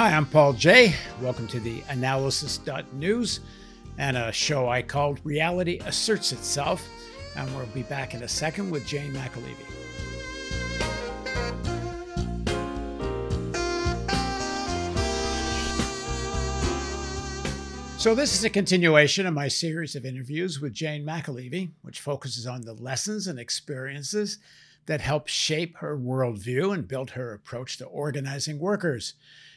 Hi, I'm Paul Jay. Welcome to the analysis.news and a show I called Reality Asserts Itself. And we'll be back in a second with Jane McAlevey. So, this is a continuation of my series of interviews with Jane McAlevey, which focuses on the lessons and experiences that helped shape her worldview and build her approach to organizing workers.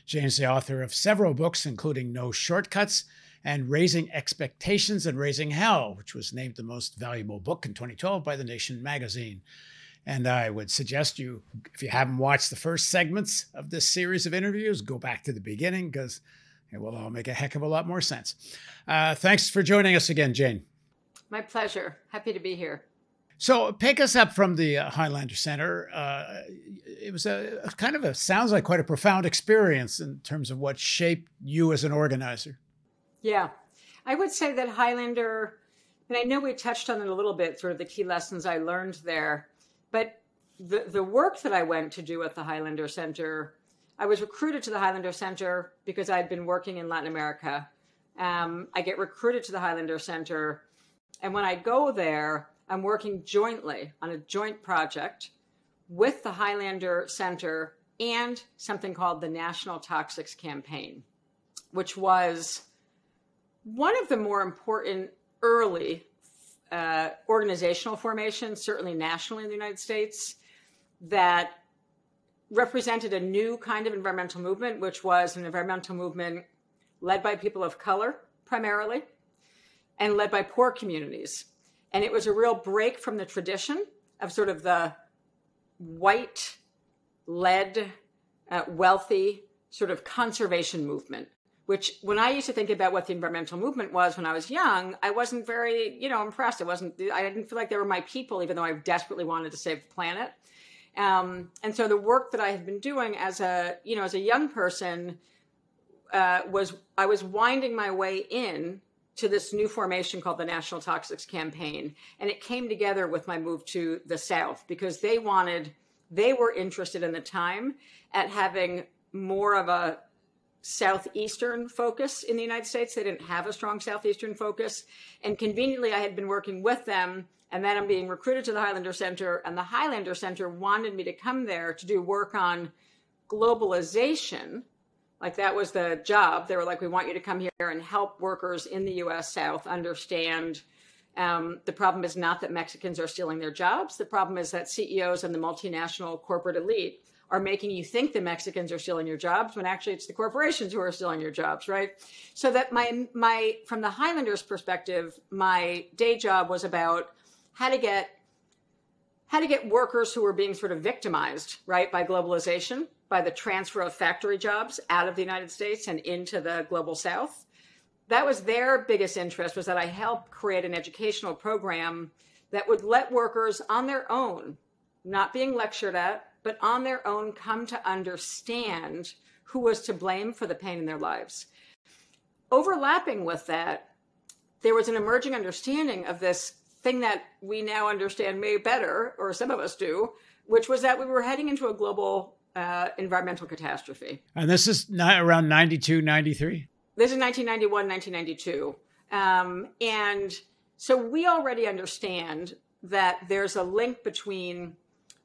Jane's the author of several books, including No Shortcuts and Raising Expectations and Raising Hell, which was named the most valuable book in 2012 by The Nation magazine. And I would suggest you, if you haven't watched the first segments of this series of interviews, go back to the beginning because it will all make a heck of a lot more sense. Uh, thanks for joining us again, Jane. My pleasure. Happy to be here. So, pick us up from the uh, Highlander Center. Uh, it was a, a, kind of a sounds like quite a profound experience in terms of what shaped you as an organizer. Yeah, I would say that Highlander, and I know we touched on it a little bit, sort of the key lessons I learned there, but the the work that I went to do at the Highlander Center I was recruited to the Highlander Center because I'd been working in Latin America. Um, I get recruited to the Highlander Center, and when I go there, I'm working jointly on a joint project with the Highlander Center and something called the National Toxics Campaign, which was one of the more important early uh, organizational formations, certainly nationally in the United States, that represented a new kind of environmental movement, which was an environmental movement led by people of color primarily and led by poor communities. And it was a real break from the tradition of sort of the white led, uh, wealthy sort of conservation movement. Which, when I used to think about what the environmental movement was when I was young, I wasn't very, you know, impressed. It wasn't. I didn't feel like they were my people, even though I desperately wanted to save the planet. Um, and so the work that I had been doing as a, you know, as a young person uh, was I was winding my way in to this new formation called the National Toxics Campaign, and it came together with my move to the South because they wanted, they were interested in the time at having more of a southeastern focus in the United States. They didn't have a strong southeastern focus, and conveniently, I had been working with them and then I'm being recruited to the Highlander Center, and the Highlander Center wanted me to come there to do work on globalization. Like that was the job. They were like, we want you to come here and help workers in the US South understand um, the problem is not that Mexicans are stealing their jobs. The problem is that CEOs and the multinational corporate elite are making you think the Mexicans are stealing your jobs when actually it's the corporations who are stealing your jobs, right? So that my my from the Highlanders perspective, my day job was about how to get how to get workers who were being sort of victimized, right, by globalization, by the transfer of factory jobs out of the United States and into the global South. That was their biggest interest was that I helped create an educational program that would let workers on their own, not being lectured at, but on their own come to understand who was to blame for the pain in their lives. Overlapping with that, there was an emerging understanding of this thing that we now understand may better, or some of us do, which was that we were heading into a global uh, environmental catastrophe. And this is not around 92, 93? This is 1991, 1992. Um, and so we already understand that there's a link between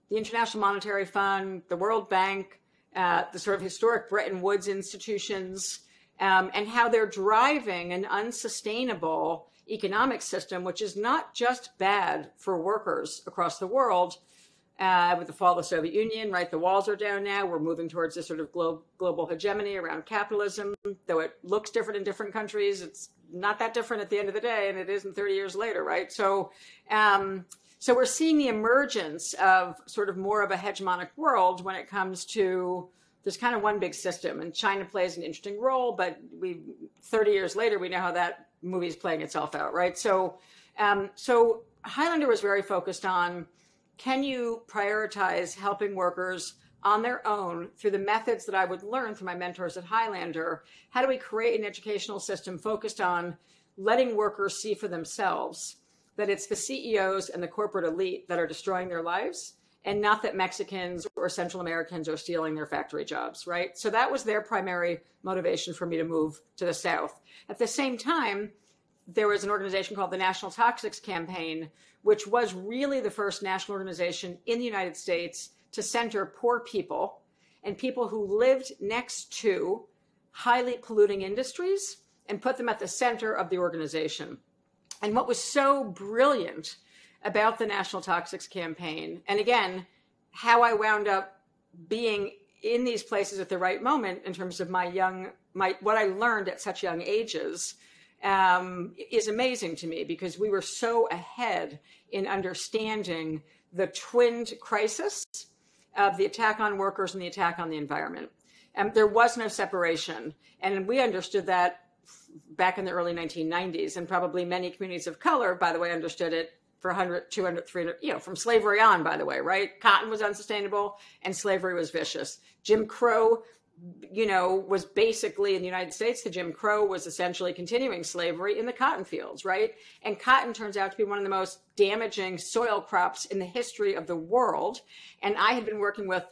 the International Monetary Fund, the World Bank, uh, the sort of historic Bretton Woods institutions, um, and how they're driving an unsustainable economic system, which is not just bad for workers across the world. Uh, with the fall of the Soviet Union, right? The walls are down now. We're moving towards this sort of glo- global hegemony around capitalism. Though it looks different in different countries, it's not that different at the end of the day, and it isn't 30 years later, right? So, um, so we're seeing the emergence of sort of more of a hegemonic world when it comes to there's kind of one big system, and China plays an interesting role. But we 30 years later, we know how that movie is playing itself out, right? So, um, so Highlander was very focused on can you prioritize helping workers on their own through the methods that I would learn from my mentors at Highlander? How do we create an educational system focused on letting workers see for themselves that it's the CEOs and the corporate elite that are destroying their lives? and not that Mexicans or Central Americans are stealing their factory jobs, right? So that was their primary motivation for me to move to the South. At the same time, there was an organization called the National Toxics Campaign, which was really the first national organization in the United States to center poor people and people who lived next to highly polluting industries and put them at the center of the organization. And what was so brilliant about the National Toxics Campaign, and again, how I wound up being in these places at the right moment in terms of my young, my what I learned at such young ages, um, is amazing to me because we were so ahead in understanding the twinned crisis of the attack on workers and the attack on the environment. And there was no separation. And we understood that back in the early 1990s. And probably many communities of color, by the way, understood it for 100, 200, 300, you know, from slavery on, by the way, right? Cotton was unsustainable and slavery was vicious. Jim Crow, you know, was basically in the United States, the Jim Crow was essentially continuing slavery in the cotton fields, right? And cotton turns out to be one of the most damaging soil crops in the history of the world. And I had been working with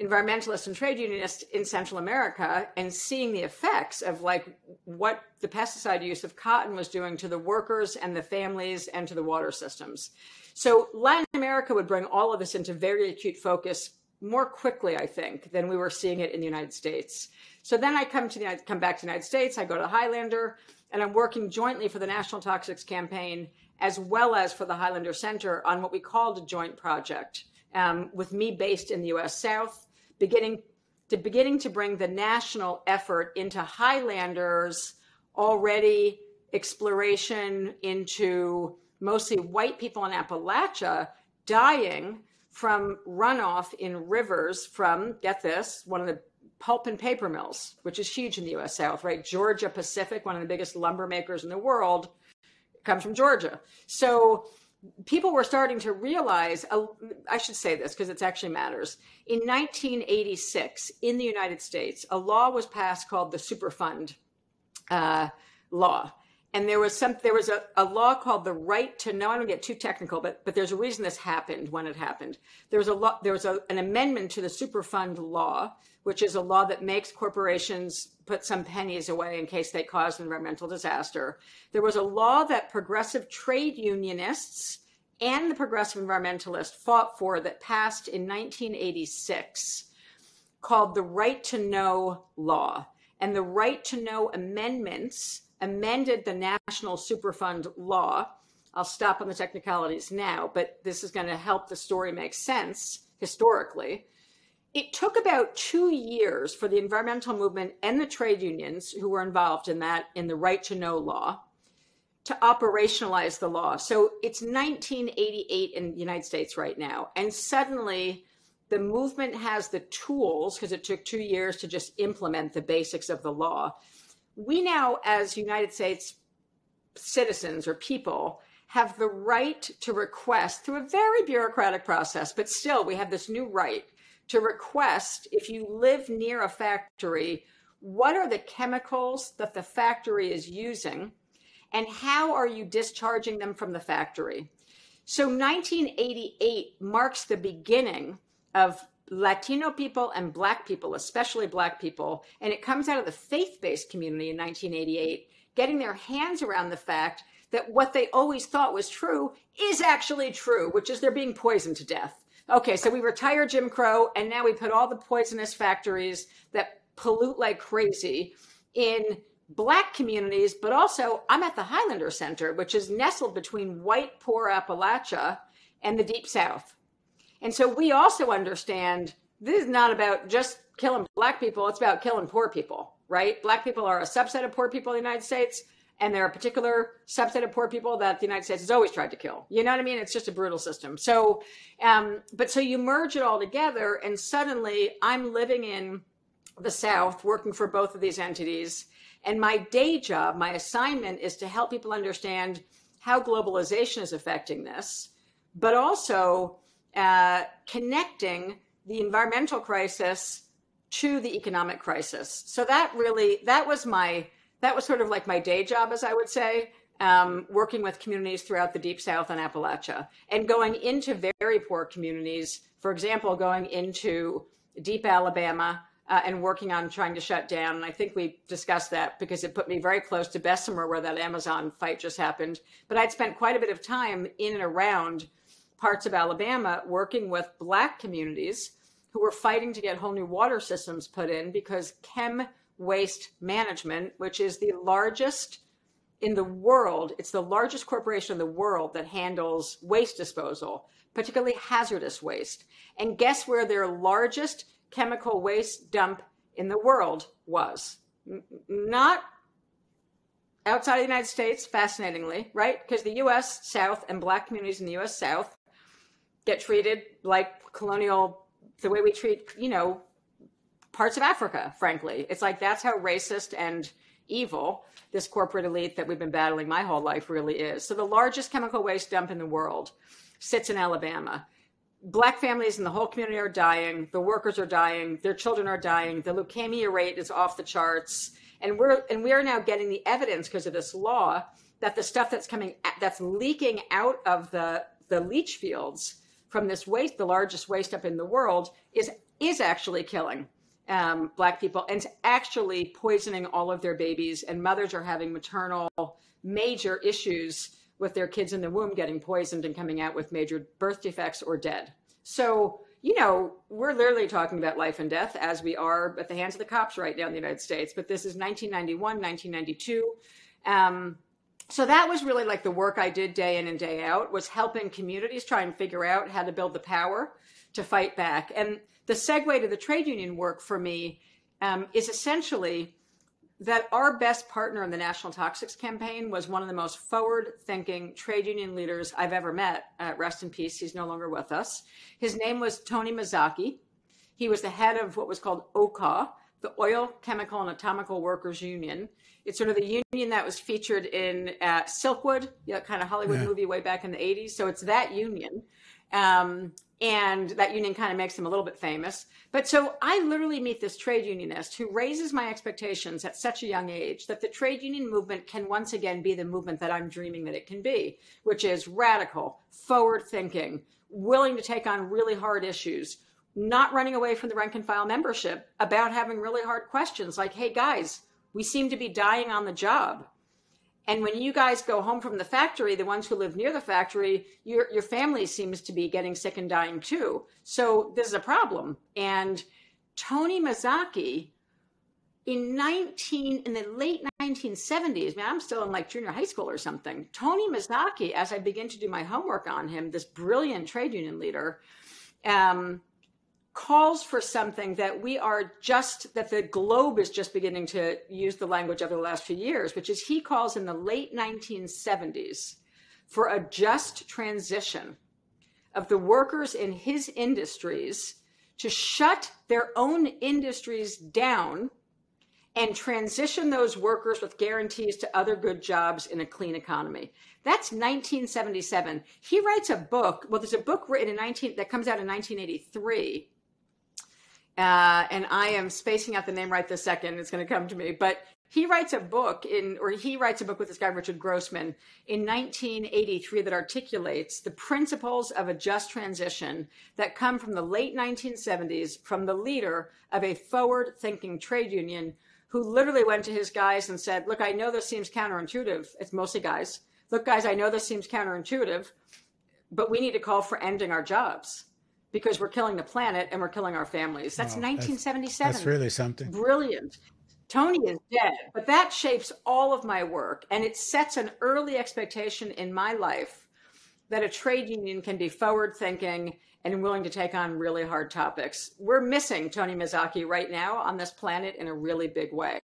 environmentalists and trade unionists in Central America and seeing the effects of like what the pesticide use of cotton was doing to the workers and the families and to the water systems. So Latin America would bring all of this into very acute focus more quickly, I think, than we were seeing it in the United States. So then I come to the come back to the United States. I go to the Highlander, and I'm working jointly for the National Toxics Campaign as well as for the Highlander Center on what we called a joint project, um, with me based in the U.S. South beginning to beginning to bring the national effort into Highlanders already exploration into mostly white people in Appalachia dying from runoff in rivers from get this one of the pulp and paper mills, which is huge in the US South, right? Georgia Pacific, one of the biggest lumber makers in the world, comes from Georgia. So people were starting to realize uh, i should say this because it actually matters in 1986 in the united states a law was passed called the superfund uh, law and there was some there was a, a law called the right to know i don't get too technical but but there's a reason this happened when it happened. There was a law there was a, an amendment to the superfund law which is a law that makes corporations put some pennies away in case they cause an environmental disaster. There was a law that progressive trade unionists and the progressive environmentalists fought for that passed in 1986 called the right to know law. And the right to know amendments amended the National Superfund law. I'll stop on the technicalities now, but this is going to help the story make sense historically. It took about two years for the environmental movement and the trade unions who were involved in that, in the right to know law, to operationalize the law. So it's 1988 in the United States right now. And suddenly the movement has the tools, because it took two years to just implement the basics of the law we now, as United States citizens or people, have the right to request through a very bureaucratic process, but still we have this new right to request if you live near a factory, what are the chemicals that the factory is using and how are you discharging them from the factory? So 1988 marks the beginning of Latino people and Black people, especially Black people, and it comes out of the faith based community in 1988, getting their hands around the fact that what they always thought was true is actually true, which is they're being poisoned to death. Okay, so we retire Jim Crow, and now we put all the poisonous factories that pollute like crazy in black communities, but also I'm at the Highlander Center, which is nestled between white, poor Appalachia and the Deep South. And so we also understand this is not about just killing black people, it's about killing poor people, right? Black people are a subset of poor people in the United States, and they're a particular subset of poor people that the United States has always tried to kill. You know what I mean? It's just a brutal system. So, um, but so you merge it all together, and suddenly I'm living in the South working for both of these entities. And my day job, my assignment is to help people understand how globalization is affecting this, but also uh, connecting the environmental crisis to the economic crisis. So that really that was my that was sort of like my day job, as I would say. um, working with communities throughout the Deep South and Appalachia, and going into very poor communities. For example, going into deep Alabama uh, and working on trying to shut down. And I think we discussed that because it put me very close to Bessemer, where that Amazon fight just happened. But I'd spent quite a bit of time in and around parts of Alabama working with Black communities who were fighting to get whole new water systems put in because Chem Waste Management, which is the largest in the world, it's the largest corporation in the world that handles waste disposal, particularly hazardous waste. And guess where their largest chemical waste dump in the world was? Not outside of the United States, fascinatingly, right? Because the US South and black communities in the US South get treated like colonial, the way we treat, you know, parts of Africa, frankly. It's like that's how racist and evil this corporate elite that we've been battling my whole life really is. So the largest chemical waste dump in the world sits in Alabama. Black families in the whole community are dying. The workers are dying. Their children are dying. The leukemia rate is off the charts. And we're and we are now getting the evidence because of this law that the stuff that's coming that's leaking out of the the leach fields from this waste, the largest waste up in the world, is is actually killing um, black people and actually poisoning all of their babies. And mothers are having maternal major issues with their kids in the womb getting poisoned and coming out with major birth defects or dead. So, you know, we're literally talking about life and death as we are at the hands of the cops right now in the United States. But this is 1991, 1992. Um, so that was really like the work I did day in and day out was helping communities try and figure out how to build the power to fight back. And the segue to the trade union work for me um, is essentially that our best partner in the National Toxics Campaign was one of the most forward thinking trade union leaders I've ever met. Uh, rest in peace, he's no longer with us. His name was Tony Mazzocchi. He was the head of what was called OCAW, the Oil, Chemical, and Atomical Workers Union. It's sort of the union that was featured in uh, Silkwood, yeah, kind of Hollywood yeah. movie way back in the 80s. So it's that union. Um, and that union kind of makes them a little bit famous. But so I literally meet this trade unionist who raises my expectations at such a young age that the trade union movement can once again be the movement that I'm dreaming that it can be, which is radical, forward thinking, willing to take on really hard issues, not running away from the rank and file membership about having really hard questions like, hey guys, we seem to be dying on the job. And when you guys go home from the factory, the ones who live near the factory, your your family seems to be getting sick and dying too. So this is a problem. And Tony Mazzocchi in 19 in the late 1970s, man, I'm still in like junior high school or something. Tony Mazzocchi, as I begin to do my homework on him, this brilliant trade union leader, um, calls for something that we are just that the globe is just beginning to use the language over the last few years which is he calls in the late 1970s for a just transition of the workers in his industries to shut their own industries down and transition those workers with guarantees to other good jobs in a clean economy. That's 1977. He writes a book. Well, there's a book written in 19 that comes out in 1983 uh, and I am spacing out the name right this second. It's going to come to me, but he writes a book in, or he writes a book with this guy Richard Grossman in 1983 that articulates the principles of a just transition that come from the late 1970s from the leader of a forward-thinking trade union who literally went to his guys and said, "Look, I know this seems counterintuitive. It's mostly guys. Look, guys, I know this seems counterintuitive, but we need to call for ending our jobs." Because we're killing the planet and we're killing our families. That's oh, 1977. That's, that's really something. Brilliant. Tony is dead, but that shapes all of my work and it sets an early expectation in my life that a trade union can be forward thinking and willing to take on really hard topics. We're missing Tony Mazzocchi right now on this planet in a really big way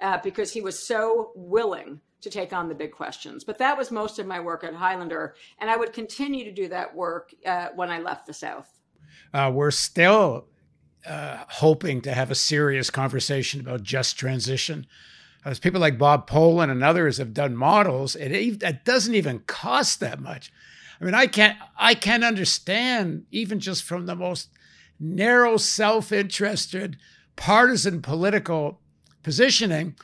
uh, because he was so willing to take on the big questions. But that was most of my work at Highlander, and I would continue to do that work uh, when I left the South. Uh, we're still uh, hoping to have a serious conversation about just transition. As people like Bob Pollin and others have done models, it, it doesn't even cost that much. I mean, I can't I can't understand even just from the most narrow, self-interested, partisan political positioning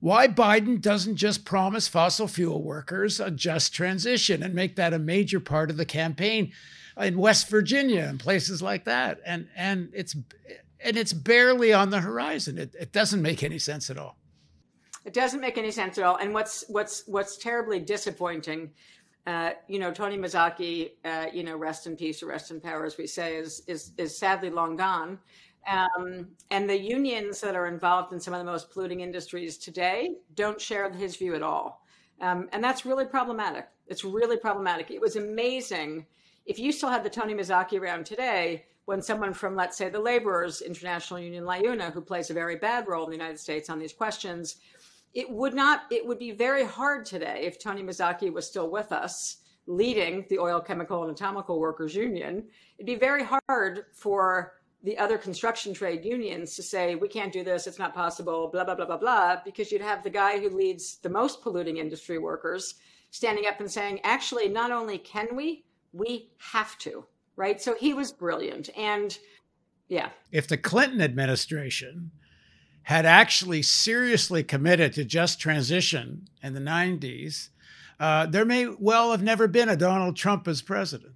why Biden doesn't just promise fossil fuel workers a just transition and make that a major part of the campaign in West Virginia and places like that. And and it's and it's barely on the horizon. It, it doesn't make any sense at all. It doesn't make any sense at all. And what's what's what's terribly disappointing, uh, you know, Tony Mazzocchi, uh, you know, rest in peace or rest in power, as we say, is is is sadly long gone. Um, and the unions that are involved in some of the most polluting industries today don't share his view at all. Um, and that's really problematic. It's really problematic. It was amazing. If you still had the Tony Mazzocchi around today, when someone from, let's say, the Laborers International Union, LIUNA, who plays a very bad role in the United States on these questions, it would not, it would be very hard today if Tony Mazzocchi was still with us leading the Oil, Chemical, and Atomical Workers Union. It'd be very hard for the other construction trade unions to say, we can't do this, it's not possible, blah, blah, blah, blah, blah, because you'd have the guy who leads the most polluting industry workers standing up and saying, actually, not only can we, we have to right? So he was brilliant. And yeah. If the Clinton administration had actually seriously committed to just transition in the 90s, uh, there may well have never been a Donald Trump as president.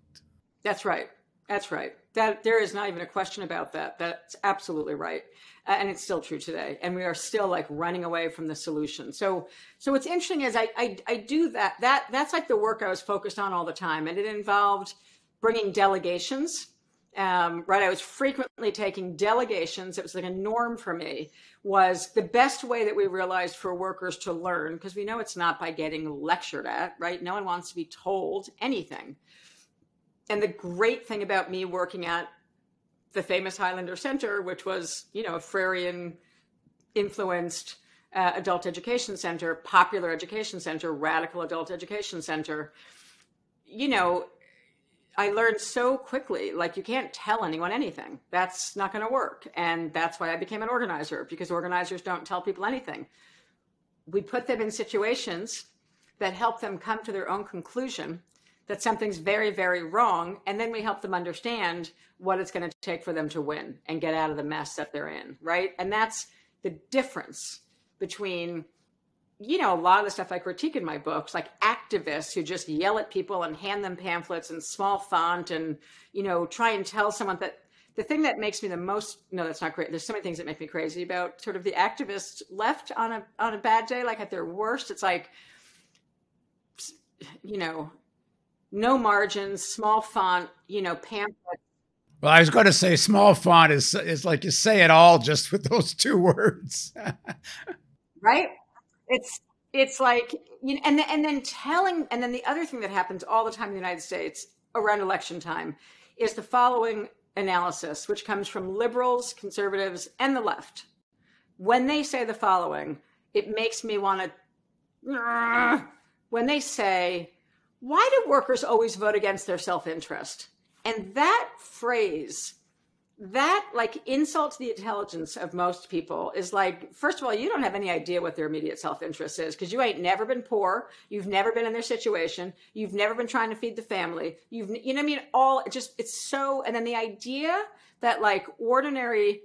That's right. That's right. That there is not even a question about that. That's absolutely right, uh, and it's still true today. And we are still like running away from the solution. So, so what's interesting is I, I I do that. That that's like the work I was focused on all the time, and it involved bringing delegations. Um, right, I was frequently taking delegations. It was like a norm for me. Was the best way that we realized for workers to learn because we know it's not by getting lectured at. Right, no one wants to be told anything. And the great thing about me working at the famous Highlander Center, which was you know a Freirean influenced uh, adult education center, popular education center, radical adult education center. You know, I learned so quickly, like you can't tell anyone anything. That's not going to work. And that's why I became an organizer because organizers don't tell people anything. We put them in situations that help them come to their own conclusion that something's very, very wrong. And then we help them understand what it's going to take for them to win and get out of the mess that they're in. Right. And that's the difference between you know, a lot of the stuff I critique in my books, like activists who just yell at people and hand them pamphlets in small font and, you know, try and tell someone that the thing that makes me the most no, that's not great. There's so many things that make me crazy about sort of the activist left on a on a bad day, like at their worst. It's like you know, no margins, small font, you know, pamphlet. Well, I was going to say small font is is like you say it all just with those two words. right? It's it's like you know, and and then telling and then the other thing that happens all the time in the United States around election time is the following analysis, which comes from liberals, conservatives, and the left. When they say the following, it makes me want to. When they say, "Why do workers always vote against their self-interest?" and that phrase that like insults the intelligence of most people is like first of all you don't have any idea what their immediate self-interest is because you ain't never been poor you've never been in their situation you've never been trying to feed the family you've you know i mean all it just it's so and then the idea that like ordinary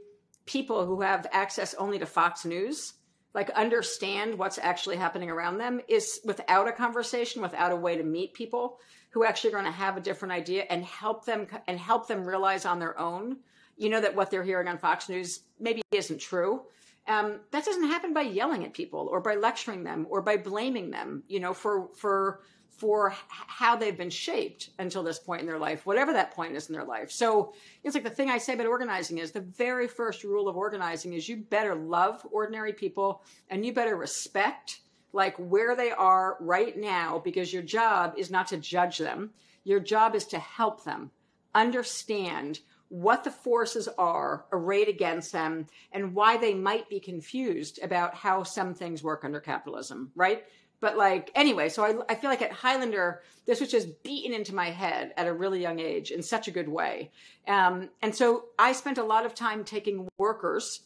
people who have access only to fox news like understand what's actually happening around them is without a conversation without a way to meet people who actually are going to have a different idea and help them and help them realize on their own you know that what they're hearing on Fox News maybe isn't true. Um, that doesn't happen by yelling at people or by lecturing them or by blaming them, you know, for for for how they've been shaped until this point in their life, whatever that point is in their life. So it's like the thing I say about organizing is the very first rule of organizing is you better love ordinary people and you better respect like where they are right now because your job is not to judge them. Your job is to help them understand what the forces are arrayed against them and why they might be confused about how some things work under capitalism, right? But like, anyway, so I, I feel like at Highlander, this was just beaten into my head at a really young age in such a good way. Um, and so I spent a lot of time taking workers,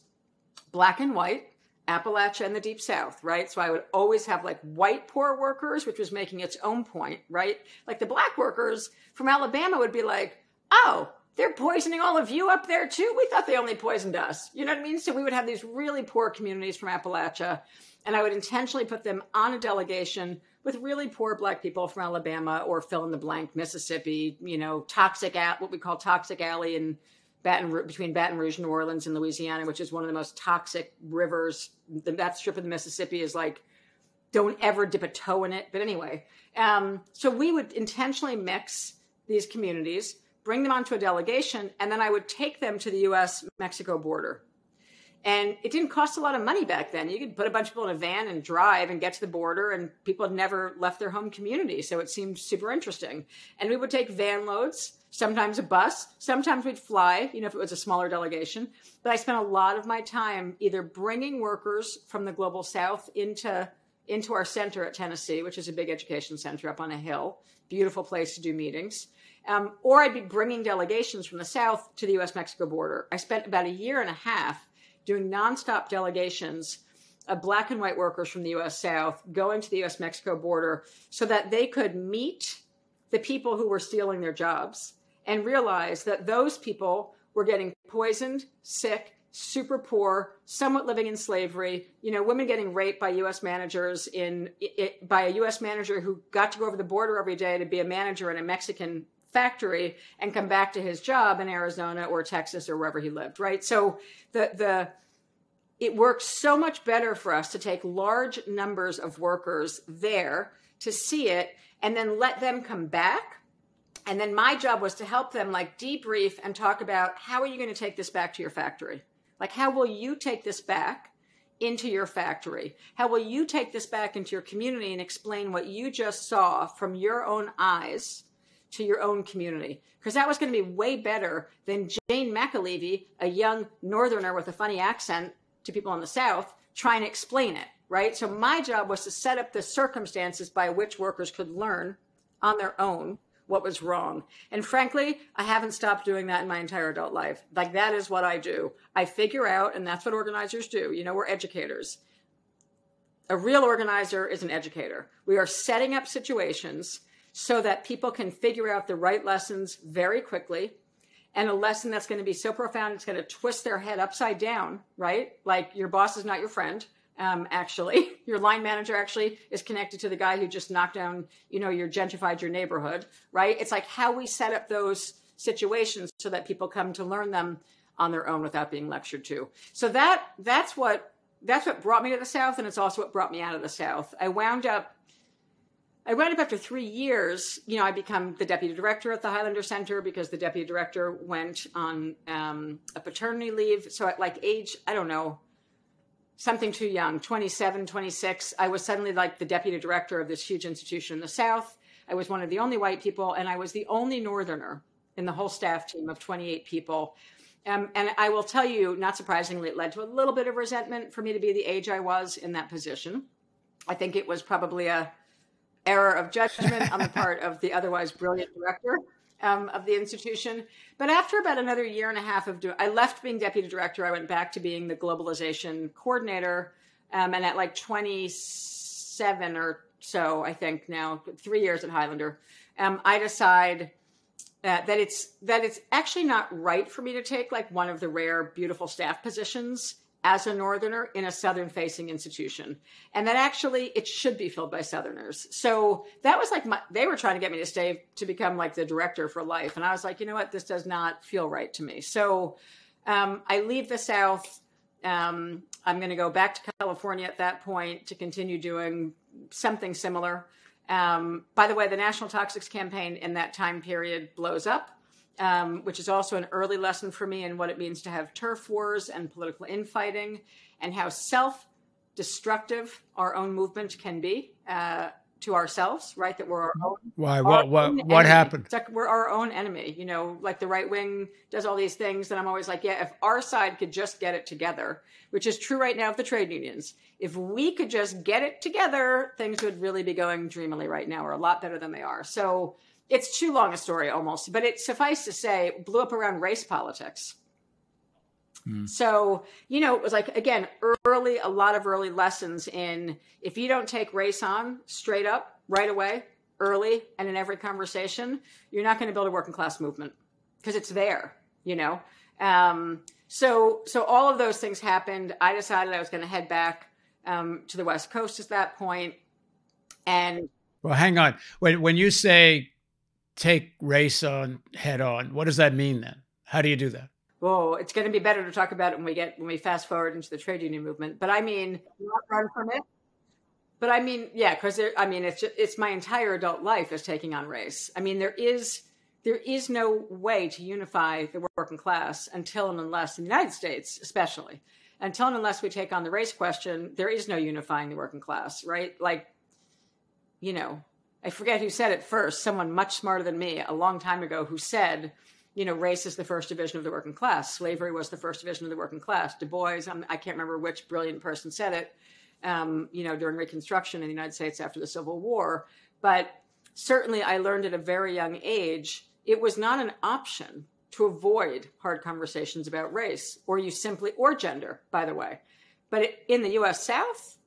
black and white, Appalachia and the Deep South, right? So I would always have like white poor workers, which was making its own point, right? Like the black workers from Alabama would be like, oh, they're poisoning all of you up there too. We thought they only poisoned us. You know what I mean? So we would have these really poor communities from Appalachia, and I would intentionally put them on a delegation with really poor black people from Alabama or fill in the blank Mississippi, you know, toxic at what we call toxic alley in Baton between Baton Rouge, New Orleans, and Louisiana, which is one of the most toxic rivers. That strip of the Mississippi is like, don't ever dip a toe in it. But anyway, um, so we would intentionally mix these communities bring them onto a delegation, and then I would take them to the US Mexico border. And it didn't cost a lot of money back then. You could put a bunch of people in a van and drive and get to the border, and people had never left their home community. So it seemed super interesting. And we would take van loads, sometimes a bus, sometimes we'd fly, you know, if it was a smaller delegation. But I spent a lot of my time either bringing workers from the global south into into our center at Tennessee, which is a big education center up on a hill, beautiful place to do meetings, um, or I'd be bringing delegations from the South to the US Mexico border. I spent about a year and a half doing nonstop delegations of black and white workers from the US South going to the US Mexico border so that they could meet the people who were stealing their jobs and realize that those people were getting poisoned, sick, super poor, somewhat living in slavery. You know, women getting raped by U.S. managers in it, by a U.S. manager who got to go over the border every day to be a manager in a Mexican factory and come back to his job in Arizona or Texas or wherever he lived, right? So the the it works so much better for us to take large numbers of workers there to see it and then let them come back. And then my job was to help them like debrief and talk about how are you going to take this back to your factory? Like how will you take this back? into your factory? How will you take this back into your community and explain what you just saw from your own eyes to your own community because that was going to be way better than Jane McAlevey, a young northerner with a funny accent to people in the South, trying to explain it, right? So my job was to set up the circumstances by which workers could learn on their own what was wrong. And frankly, I haven't stopped doing that in my entire adult life. Like that is what I do. I figure out, and that's what organizers do. You know, we're educators. A real organizer is an educator. We are setting up situations so that people can figure out the right lessons very quickly. And a lesson that's going to be so profound it's going to twist their head upside down right? Like your boss is not your friend um, actually. Your line manager actually is connected to the guy who just knocked down you know your gentrified your neighborhood right? It's like how we set up those situations so that people come to learn them on their own without being lectured to. So that that's what that's what brought me to the south and it's also what brought me out of the south. I wound up I wound up after three years, you know, I become the deputy director at the Highlander Center because the deputy director went on um, a paternity leave. So at like age, I don't know, something too young, 27, 26, I was suddenly like the deputy director of this huge institution in the South. I was one of the only white people, and I was the only Northerner in the whole staff team of 28 people. Um, and I will tell you, not surprisingly, it led to a little bit of resentment for me to be the age I was in that position. I think it was probably a error of judgment on the part of the otherwise brilliant director um, of the institution. But after about another year and a half of doing, I left being deputy director. I went back to being the globalization coordinator. Um, and at like 27 or so, I think now, three years at Highlander, um, I decide uh, that it's that it's actually not right for me to take like one of the rare beautiful staff positions as a northerner in a southern facing institution. And that actually it should be filled by southerners. So that was like my, they were trying to get me to stay to become like the director for life. And i was like you know what? This does not feel right to me. So um, i leave the south. Um, i'm going to go back to california at that point to continue doing something similar. Um, by the way the national toxics campaign in that time period blows up um, which is also an early lesson for me in what it means to have turf wars and political infighting and how self destructive our own movement can be uh, to ourselves, right? That we're our own. Why? What? What? What happened? It's like we're our own enemy. You know, like the right wing does all these things, and I'm always like, yeah, if our side could just get it together, which is true right now of the trade unions, if we could just get it together, things would really be going dreamily right now, or a lot better than they are. So it's too long a story almost, but it suffice to say, blew up around race politics. Mm. So, you know, it was like, again, early, a lot of early lessons in if you don't take race on straight up right away, early, and in every conversation, you're not going to build a working class movement. because it's there, you know. Um, so so all of those things happened. I decided I was going to head back um, to the West Coast at that point, and well, hang on. When when you say take race on head on, what does that mean then? How do you do that? Well, it's going to be better to talk about it when we get when we fast forward into the trade union movement. But I mean, not run from it. But I mean, yeah, because I mean, it's just, it's my entire adult life is taking on race. I mean, there is there is no way to unify the working class until and unless in the United States, especially until and unless we take on the race question, there is no unifying the working class, right? Like, you know, I forget who said it first. Someone much smarter than me a long time ago who said, you know, race is the first division of the working class. Slavery was the first division of the working class. Du Bois, I'm, I can not remember which brilliant person said it, um, you know, during Reconstruction in the United States after the Civil War. But certainly I learned at a very young age it was not an option to avoid hard conversations about race or you simply or gender by the way but in the us south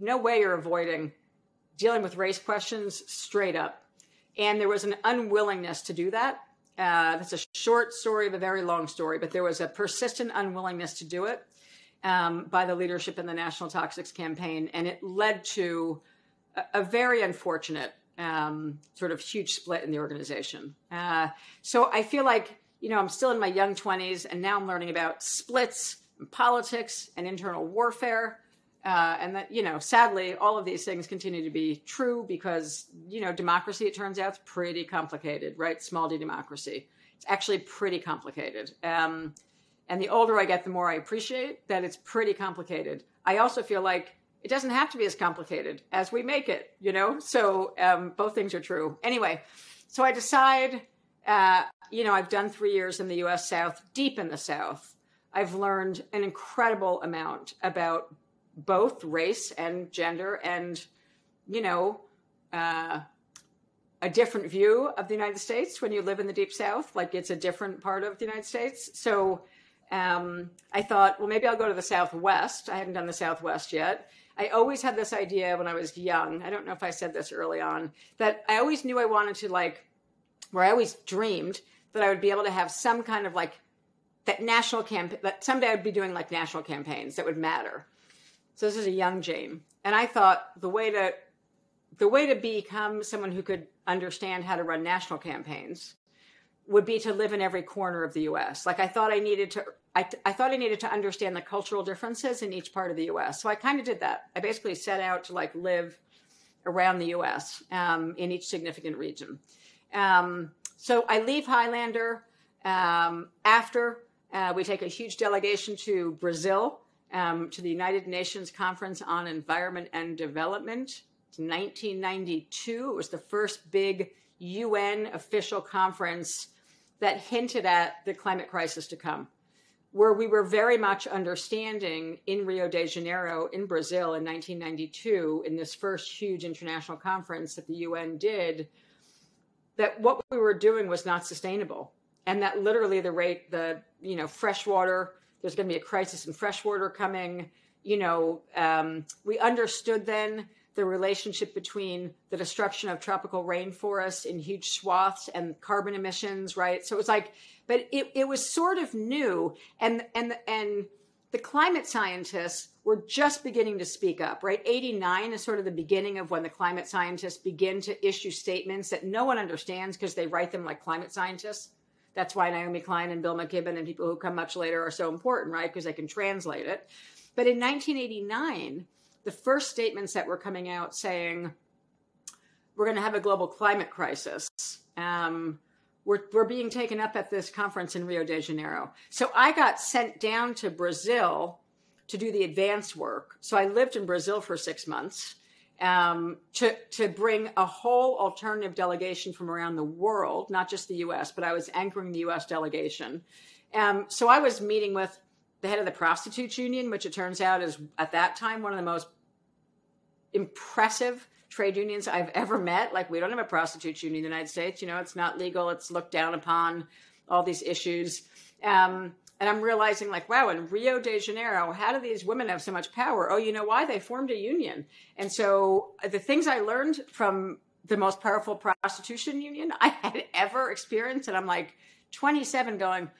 no way you're avoiding dealing with race questions straight up and there was an unwillingness to do that uh, that's a short story of a very long story but there was a persistent unwillingness to do it um, by the leadership in the national toxics campaign and it led to a, a very unfortunate um, sort of huge split in the organization. Uh, so I feel like, you know, I'm still in my young 20s and now I'm learning about splits and politics and internal warfare. Uh, and that, you know, sadly, all of these things continue to be true because, you know, democracy, it turns out, is pretty complicated, right? Small d democracy. It's actually pretty complicated. Um, and the older I get, the more I appreciate that it's pretty complicated. I also feel like it doesn't have to be as complicated as we make it, you know? So um, both things are true. Anyway, so I decide, uh, you know, I've done three years in the US South, deep in the South. I've learned an incredible amount about both race and gender and, you know, uh, a different view of the United States when you live in the deep South. Like it's a different part of the United States. So um, I thought, well, maybe I'll go to the Southwest. I hadn't done the Southwest yet. I always had this idea when I was young. I don't know if I said this early on that I always knew I wanted to like, where I always dreamed that I would be able to have some kind of like that national campaign. That someday I'd be doing like national campaigns that would matter. So this is a young Jane, and I thought the way to the way to become someone who could understand how to run national campaigns would be to live in every corner of the US. Like I thought I needed to I, I thought I needed to understand the cultural differences in each part of the US. So I kind of did that. I basically set out to like live around the US um, in each significant region. Um, so I leave Highlander um, after uh, we take a huge delegation to Brazil um, to the United Nations Conference on Environment and Development. It's 1992. It was the first big UN official conference that hinted at the climate crisis to come, where we were very much understanding in Rio de Janeiro, in Brazil in 1992, in this first huge international conference that the UN did, that what we were doing was not sustainable. And that literally the rate, the, you know, fresh water, there's going to be a crisis in freshwater coming. You know, um, we understood then the relationship between the destruction of tropical rainforests in huge swaths and carbon emissions, right? So it was like, but it, it was sort of new, and and and the climate scientists were just beginning to speak up, right? 89 is sort of the beginning of when the climate scientists begin to issue statements that no one understands because they write them like climate scientists. That's why Naomi Klein and Bill McKibben and people who come much later are so important, right? Because they can translate it. But in 1989, the first statements that were coming out saying we're going to have a global climate crisis um, we're, we're being taken up at this conference in rio de janeiro so i got sent down to brazil to do the advanced work so i lived in brazil for six months um, to, to bring a whole alternative delegation from around the world not just the us but i was anchoring the us delegation um, so i was meeting with the head of the prostitutes union which it turns out is at that time one of the most impressive trade unions I've ever met. Like, we don't have a prostitutes union in the United States. You know, it's not legal, it's looked down upon, all these issues. Um, and I'm realizing, like, wow, in Rio de Janeiro, how do these women have so much power? Oh, you know why? They formed a union. And so uh, the things I learned from the most powerful prostitution union I had ever experienced. And I'm like 27 going,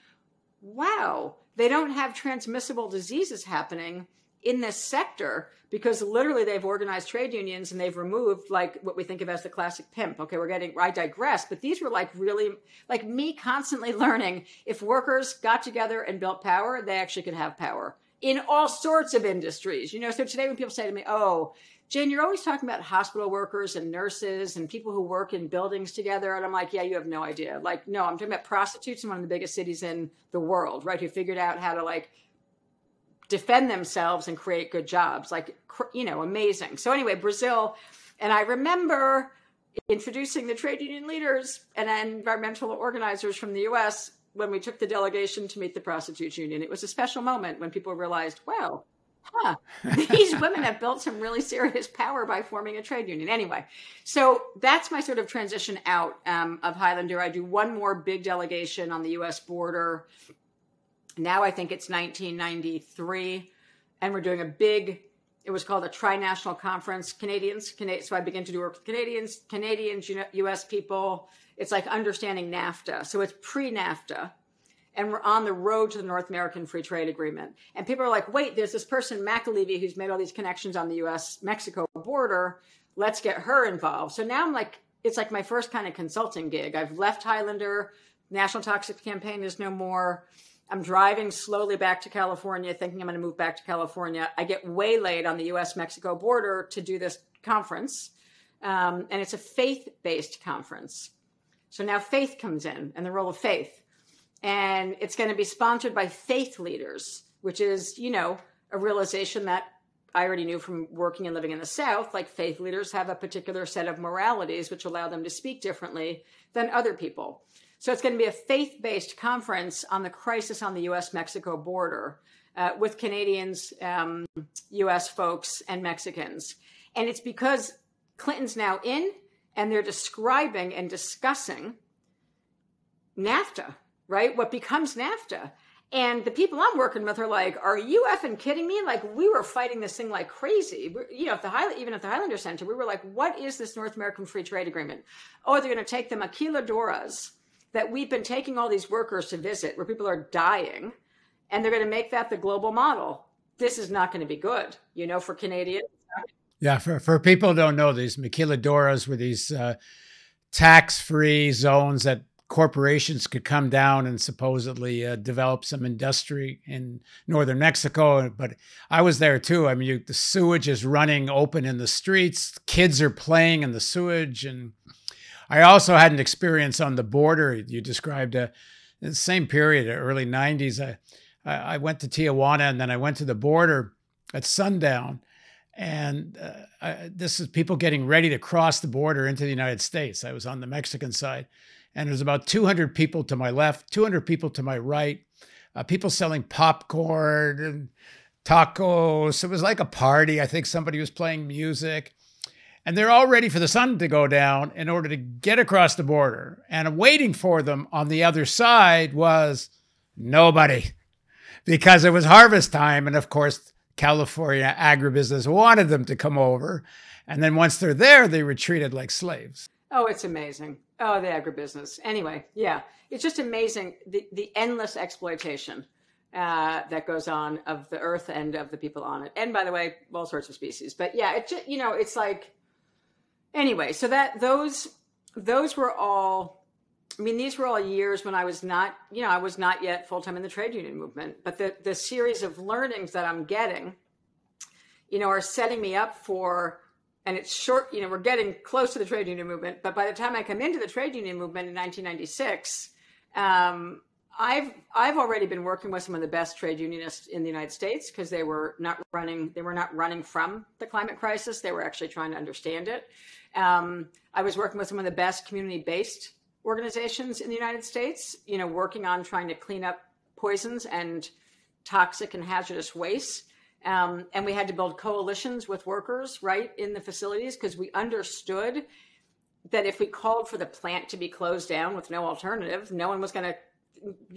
wow, they don't have transmissible diseases happening in this sector because literally they've organized trade unions and they've removed like what we think of as the classic pimp. Okay, we're getting, I digress, but these were like really, like me constantly learning if workers got together and built power, they actually could have power in all sorts of industries. You know, so today when people say to me, oh, Jane, you're always talking about hospital workers and nurses and people who work in buildings together. And I'm like, yeah, you have no idea. Like, no, I'm talking about prostitutes in one of the biggest cities in the world, right? Who figured out how to like defend themselves and create good jobs. Like, you know, amazing. So, anyway, Brazil. And I remember introducing the trade union leaders and environmental organizers from the US when we took the delegation to meet the prostitutes union. It was a special moment when people realized, wow, huh, these women have built some really serious power by forming a trade union. Anyway, so that's my sort of transition out um, of Highlander. I do one more big delegation on the US border. Now I think it's 1993, and we're doing a big, it was called a trinational conference, Canadians. So I begin to do work with Canadians, Canadians, US people. It's like understanding NAFTA. So it's pre NAFTA and we're on the road to the North American Free Trade Agreement. And people are like, wait, there's this person, McAlevey, who's made all these connections on the US Mexico border. Let's get her involved. So now I'm like, it's like my first kind of consulting gig. I've left Highlander, National Toxic Campaign is no more. I'm driving slowly back to California, thinking I'm going to move back to California. I get waylaid on the US Mexico border to do this conference. Um, and it's a faith based conference. So now faith comes in and the role of faith and it's going to be sponsored by faith leaders, which is, you know, a realization that I already knew from working and living in the South. Like faith leaders have a particular set of moralities which allow them to speak differently than other people. So it's going to be a faith based conference on the crisis on the US Mexico border uh, with Canadians, um, US folks, and Mexicans. And it's because Clinton's now in and they're describing and discussing NAFTA right? What becomes NAFTA. And the people I'm working with are like, "Are you effing kidding me? Like we were fighting this thing like crazy. You know, the High, even at the Highlander Center, we were like, "What is this North American Free Trade Agreement? Oh, they're going to take the maquiladoras that we've been taking all these workers to visit, where people are dying, and they're going to make that the global model. This is not going to be good, you know, for Canadians." Yeah, for for people don't know, these maquiladoras were these uh, tax-free zones that corporations could come down and supposedly uh, develop some industry in northern Mexico. But I was there too. I mean, you, the sewage is running open in the streets, kids are playing in the sewage. And I also had an experience on the border. You described in the same period, early 90s. I, I went to Tijuana and then I went to the border at sundown. And uh, I, this is people getting ready to cross the border into the United States. I was on the Mexican side and there's about 200 people to my left, 200 people to my right, uh, people selling popcorn and tacos. It was like a party. I think somebody was playing music. And they're all ready for the sun to go down in order to get across the border. And waiting for them on the other side was nobody because it was harvest time. And of course, California agribusiness wanted them to come over. And then once they're there, they were treated like slaves. Oh, it's amazing. Oh, the agribusiness. Anyway, yeah, it's just amazing the the endless exploitation uh, that goes on of the earth and of the people on it, and by the way, all sorts of species. But yeah, it just you know, it's like anyway. So that those those were all. I mean, these were all years when I was not, you know, I was not yet full time in the trade union movement. But the the series of learnings that I'm getting, you know, are setting me up for and it's short you know we're getting close to the trade union movement but by the time i come into the trade union movement in 1996 um, i've i've already been working with some of the best trade unionists in the united states because they were not running they were not running from the climate crisis. They were actually trying to understand it. Um, i was working with some of the best community based organizations in the united states you know working on trying to clean up poisons and toxic and hazardous waste. Um, and we had to build coalitions with workers, right, in the facilities because we understood that if we called for the plant to be closed down with no alternative, no one was going to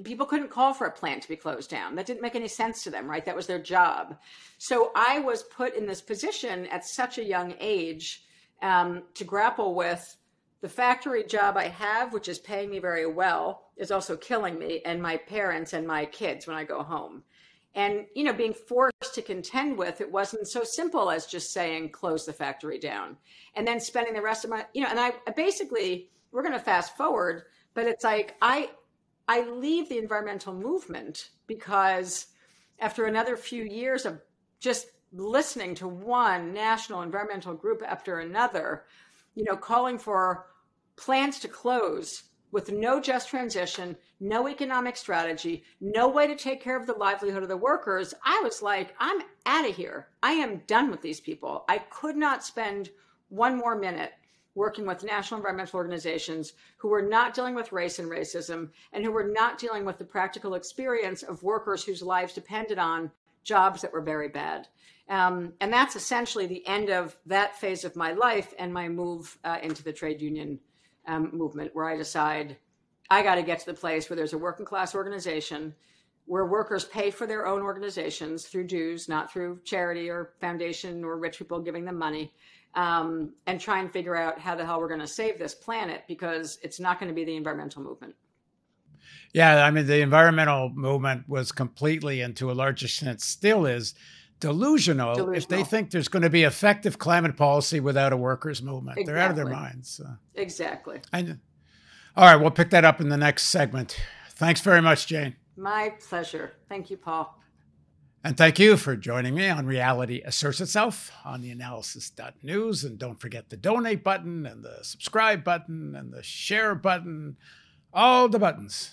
people couldn't call for a plant to be closed down. That didn't make any sense to them, right? That was their job. So I was put in this position at such a young age um, to grapple with the factory job I have, which is paying me very well, is also killing me and my parents and my kids when I go home. And, you know, being forced to contend with it wasn't so simple as just saying, close the factory down. And then spending the rest of my, you know, and I basically, we're going to fast forward, but it's like, I, I leave the environmental movement because after another few years of just listening to one national environmental group after another, you know, calling for plants to close with no just transition, no economic strategy, no way to take care of the livelihood of the workers, I was like, I'm out of here. I am done with these people. I could not spend one more minute working with national environmental organizations who were not dealing with race and racism and who were not dealing with the practical experience of workers whose lives depended on jobs that were very bad. Um, and that's essentially the end of that phase of my life and my move uh, into the trade union um, movement, where I decide I got to get to the place where there's a working class organization where workers pay for their own organizations through dues, not through charity or foundation or rich people giving them money, um, and try and figure out how the hell we're going to save this planet because it's not going to be the environmental movement. Yeah, I mean, the environmental movement was completely, and to a large extent still is, delusional, delusional, if they think there's going to be effective climate policy without a workers' movement. Exactly. They're out of their minds. So. Exactly. And, all right, we'll pick that up in the next segment. Thanks very much, Jane. My pleasure. Thank you, Paul. And thank you for joining me on Reality Asserts Itself on theAnalysis.news. And don't forget the donate button and the subscribe button and the share button, all the buttons.